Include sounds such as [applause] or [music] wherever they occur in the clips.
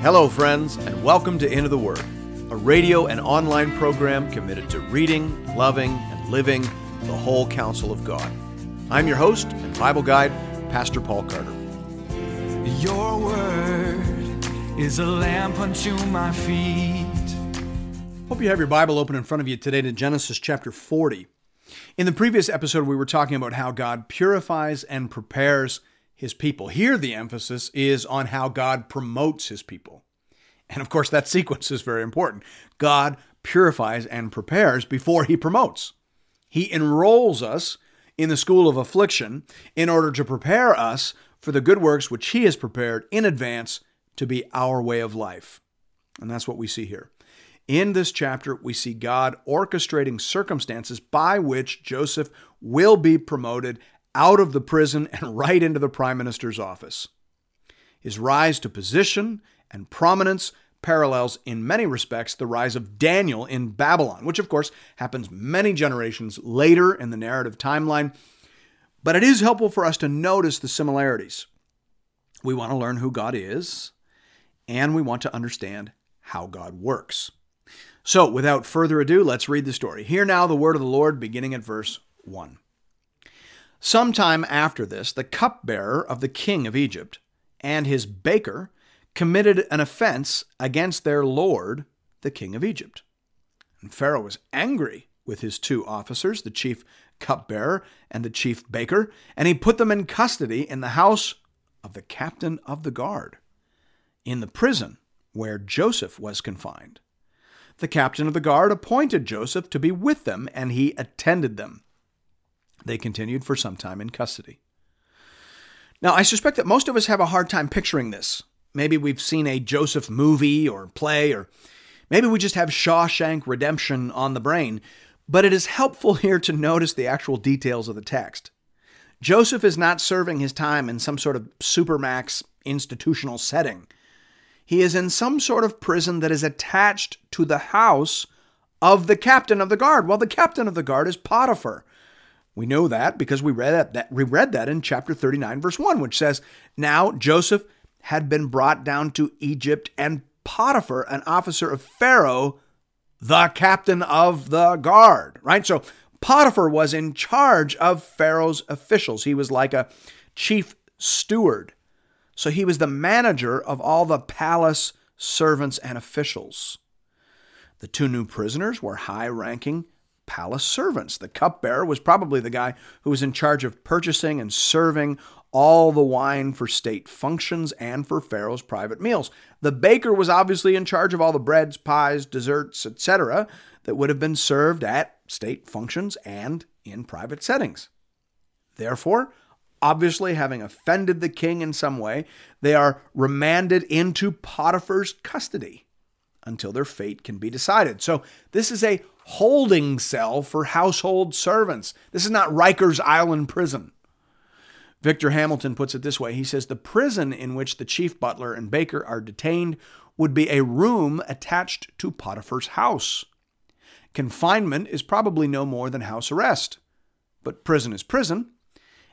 Hello, friends, and welcome to Into the Word, a radio and online program committed to reading, loving, and living the whole counsel of God. I'm your host and Bible guide, Pastor Paul Carter. Your word is a lamp unto my feet. Hope you have your Bible open in front of you today to Genesis chapter 40. In the previous episode, we were talking about how God purifies and prepares his people. Here, the emphasis is on how God promotes his people. And of course, that sequence is very important. God purifies and prepares before he promotes. He enrolls us in the school of affliction in order to prepare us for the good works which he has prepared in advance to be our way of life. And that's what we see here. In this chapter, we see God orchestrating circumstances by which Joseph will be promoted out of the prison and [laughs] right into the prime minister's office. His rise to position and prominence parallels in many respects the rise of Daniel in Babylon, which of course happens many generations later in the narrative timeline. But it is helpful for us to notice the similarities. We want to learn who God is, and we want to understand how God works. So, without further ado, let's read the story. Hear now the word of the Lord, beginning at verse 1. Sometime after this, the cupbearer of the king of Egypt and his baker committed an offense against their lord, the king of Egypt. And Pharaoh was angry with his two officers, the chief cupbearer and the chief baker, and he put them in custody in the house of the captain of the guard, in the prison where Joseph was confined the captain of the guard appointed Joseph to be with them, and he attended them. They continued for some time in custody. Now, I suspect that most of us have a hard time picturing this. Maybe we've seen a Joseph movie or play, or maybe we just have Shawshank Redemption on the brain, but it is helpful here to notice the actual details of the text. Joseph is not serving his time in some sort of supermax institutional setting. He is in some sort of prison that is attached to the house of the captain of the guard. Well, the captain of the guard is Potiphar. We know that because we read that, we read that in chapter 39 verse 1 which says, "Now Joseph had been brought down to Egypt and Potiphar, an officer of Pharaoh, the captain of the guard." Right? So Potiphar was in charge of Pharaoh's officials. He was like a chief steward. So he was the manager of all the palace servants and officials. The two new prisoners were high ranking palace servants. The cupbearer was probably the guy who was in charge of purchasing and serving all the wine for state functions and for Pharaoh's private meals. The baker was obviously in charge of all the breads, pies, desserts, etc., that would have been served at state functions and in private settings. Therefore, obviously having offended the king in some way, they are remanded into Potiphar's custody until their fate can be decided. So, this is a holding cell for household servants. This is not Rikers Island prison. Victor Hamilton puts it this way He says, The prison in which the chief butler and baker are detained would be a room attached to Potiphar's house. Confinement is probably no more than house arrest. But prison is prison,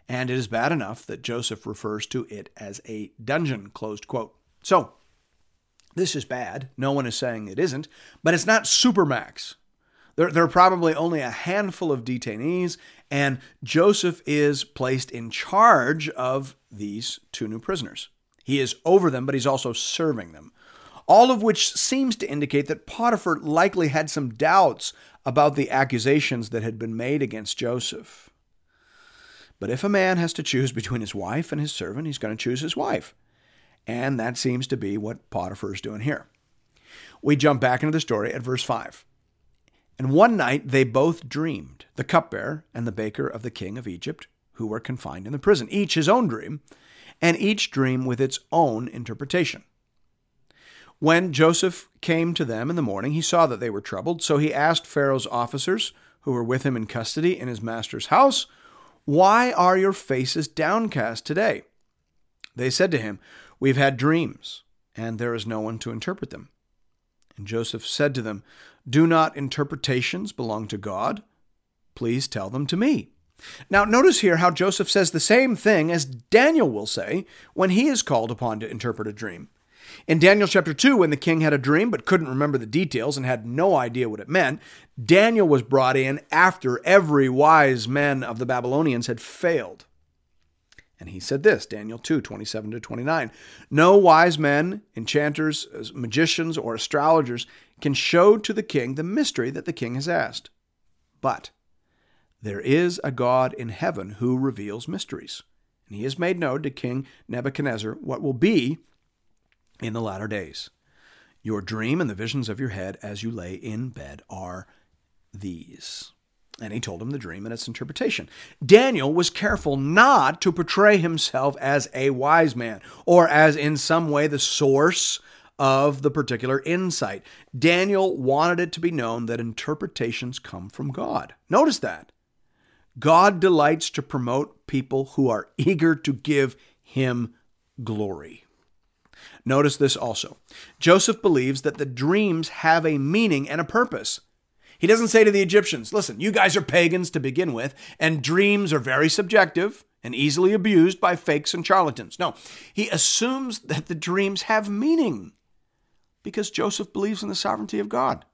and it is bad enough that Joseph refers to it as a dungeon, closed quote. So, this is bad. No one is saying it isn't, but it's not supermax. There, there are probably only a handful of detainees, and Joseph is placed in charge of these two new prisoners. He is over them, but he's also serving them. All of which seems to indicate that Potiphar likely had some doubts about the accusations that had been made against Joseph. But if a man has to choose between his wife and his servant, he's going to choose his wife. And that seems to be what Potiphar is doing here. We jump back into the story at verse 5. And one night they both dreamed, the cupbearer and the baker of the king of Egypt, who were confined in the prison, each his own dream, and each dream with its own interpretation. When Joseph came to them in the morning, he saw that they were troubled, so he asked Pharaoh's officers, who were with him in custody in his master's house, why are your faces downcast today? They said to him, We've had dreams, and there is no one to interpret them. And Joseph said to them, Do not interpretations belong to God? Please tell them to me. Now, notice here how Joseph says the same thing as Daniel will say when he is called upon to interpret a dream. In Daniel chapter 2, when the king had a dream but couldn't remember the details and had no idea what it meant, Daniel was brought in after every wise man of the Babylonians had failed. And he said this, Daniel 2, 27 to 29. No wise men, enchanters, uh, magicians, or astrologers can show to the king the mystery that the king has asked. But there is a God in heaven who reveals mysteries. And he has made known to King Nebuchadnezzar what will be in the latter days. Your dream and the visions of your head as you lay in bed are these. And he told him the dream and its interpretation. Daniel was careful not to portray himself as a wise man or as in some way the source of the particular insight. Daniel wanted it to be known that interpretations come from God. Notice that. God delights to promote people who are eager to give him glory. Notice this also. Joseph believes that the dreams have a meaning and a purpose. He doesn't say to the Egyptians, listen, you guys are pagans to begin with, and dreams are very subjective and easily abused by fakes and charlatans. No, he assumes that the dreams have meaning because Joseph believes in the sovereignty of God.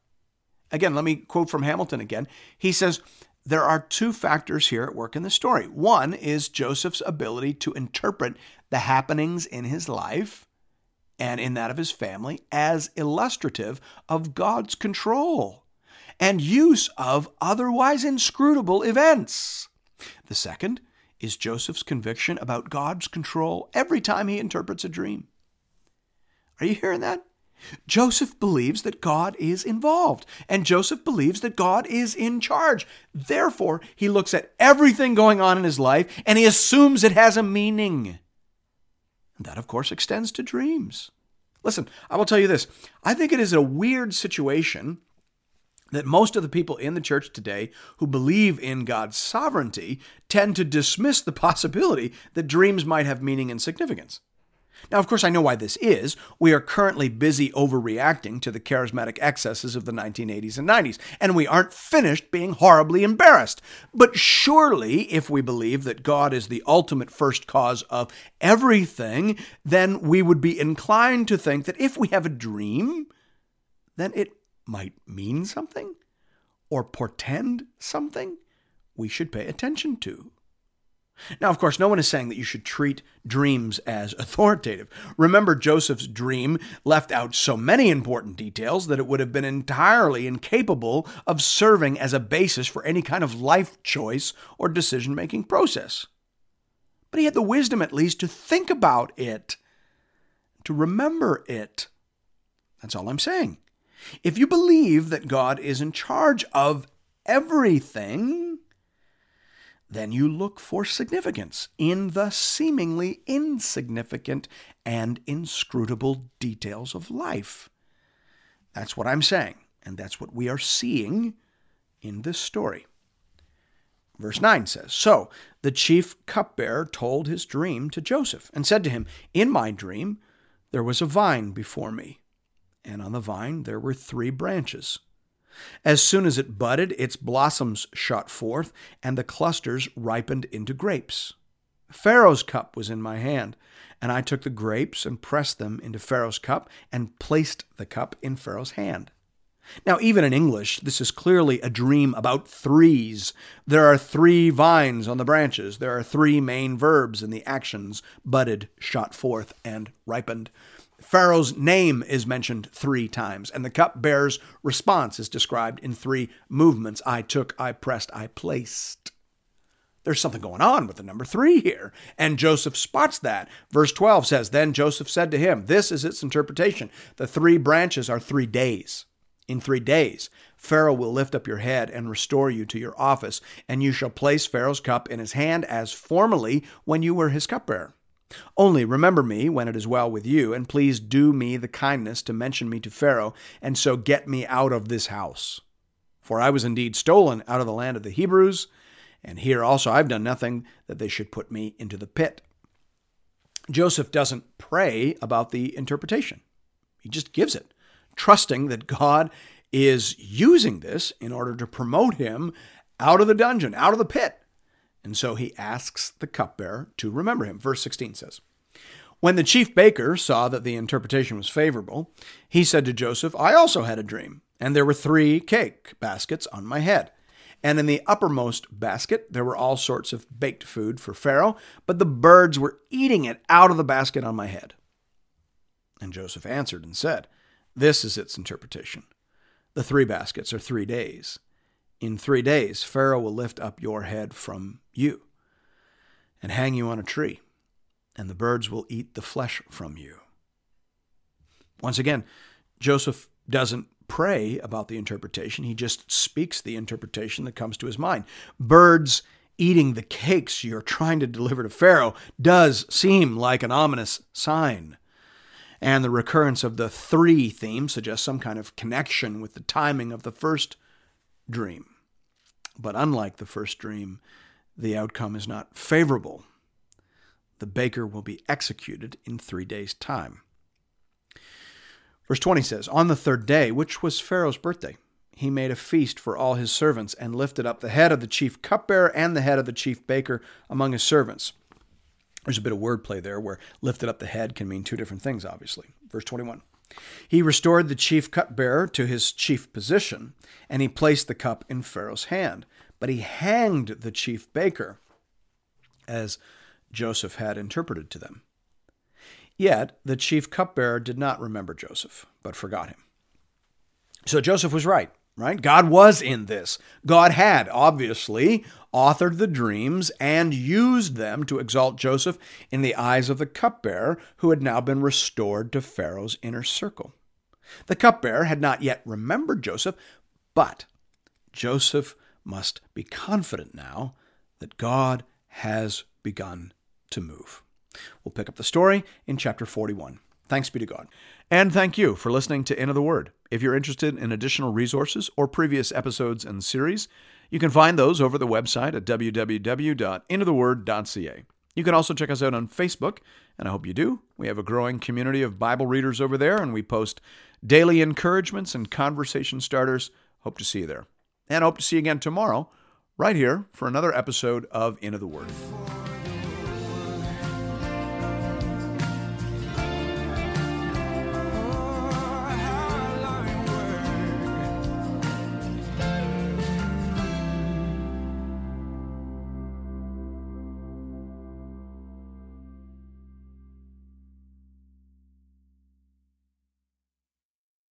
Again, let me quote from Hamilton again. He says, There are two factors here at work in the story. One is Joseph's ability to interpret the happenings in his life and in that of his family as illustrative of God's control and use of otherwise inscrutable events. The second is Joseph's conviction about God's control every time he interprets a dream. Are you hearing that? Joseph believes that God is involved, and Joseph believes that God is in charge. Therefore, he looks at everything going on in his life and he assumes it has a meaning. And that, of course, extends to dreams. Listen, I will tell you this I think it is a weird situation that most of the people in the church today who believe in God's sovereignty tend to dismiss the [laughs] possibility that dreams might have meaning and significance. Now, of course, I know why this is. We are currently busy overreacting to the charismatic excesses of the 1980s and 90s, and we aren't finished being horribly embarrassed. But surely, if we believe that God is the ultimate first cause of everything, then we would be inclined to think that if we have a dream, then it might mean something or portend something we should pay attention to. Now, of course, no one is saying that you should treat dreams as [laughs] authoritative. Remember, Joseph's dream left out so many important details that it would have been entirely incapable of serving as a basis for any kind of life choice or decision making process. But he had the wisdom, at least, to think about it, to remember it. That's all I'm saying. If you believe that God is in charge of everything, then you look for significance in the seemingly insignificant and inscrutable details of life. That's what I'm saying, and that's what we are seeing in this story. Verse 9 says So the chief cupbearer told his dream to Joseph and said to him, In my dream there was a vine before me, and on the vine there were three branches. As soon as it budded, its blossoms shot forth, and the clusters ripened into grapes. Pharaoh's cup was in my hand, and I took the grapes and pressed them into Pharaoh's cup and placed the cup in Pharaoh's hand. Now, even in English, this is clearly a dream about threes. There are three vines on the branches. There are three main verbs in the actions budded, shot forth, and ripened. Pharaoh's name is mentioned three times, and the cupbearer's response is described in three movements I took, I pressed, I placed. There's something going on with the number three here, and Joseph spots that. Verse 12 says, Then Joseph said to him, This is its interpretation. The three branches are three days. In three days, Pharaoh will lift up your head and restore you to your office, and you shall place Pharaoh's cup in his hand as formerly when you were his cupbearer. Only remember me when it is well with you, and please do me the kindness to mention me to Pharaoh, and so get me out of this house. For I was indeed stolen out of the land of the Hebrews, and here also I've done nothing that they should put me into the pit. Joseph doesn't pray about the interpretation, he just gives it, trusting that God is using this in order to promote him out of the dungeon, out of the pit. And so he asks the cupbearer to remember him. Verse 16 says, When the chief baker saw that the interpretation was favorable, he said to Joseph, I also had a dream, and there were three cake baskets on my head. And in the uppermost basket, there were all sorts of baked food for Pharaoh, but the birds were eating it out of the basket on my head. And Joseph answered and said, This is its interpretation. The three baskets are three days. In three days, Pharaoh will lift up your head from you and hang you on a tree, and the birds will eat the flesh from you. Once again, Joseph doesn't pray about the interpretation, he just speaks the interpretation that comes to his mind. Birds eating the cakes you're trying to deliver to Pharaoh does seem like an ominous sign. And the recurrence of the three theme suggests some kind of connection with the timing of the first dream. But unlike the first dream, the outcome is not favorable. The baker will be executed in three days' time. Verse 20 says, On the third day, which was Pharaoh's birthday, he made a feast for all his servants and lifted up the head of the chief cupbearer and the head of the chief baker among his servants. There's a bit of wordplay there where lifted up the head can mean two different things, obviously. Verse 21. He restored the chief cupbearer to his chief position, and he placed the cup in Pharaoh's hand. But he hanged the chief baker, as Joseph had interpreted to them. Yet the chief cupbearer did not remember Joseph, but forgot him. So Joseph was right, right? God was in this. God had, obviously, authored the dreams and used them to exalt Joseph in the eyes of the cupbearer, who had now been restored to Pharaoh's inner circle. The cupbearer had not yet remembered Joseph, but Joseph must be confident now that God has begun to move. We'll pick up the story in chapter 41. Thanks be to God. And thank you for listening to Into the Word. If you're interested in additional resources or previous episodes and series, you can find those over the website at www.intotheword.ca. You can also check us out on Facebook, and I hope you do. We have a growing community of Bible readers over there, and we post daily encouragements and conversation starters. Hope to see you there. And hope to see you again tomorrow, right here, for another episode of Into the Word.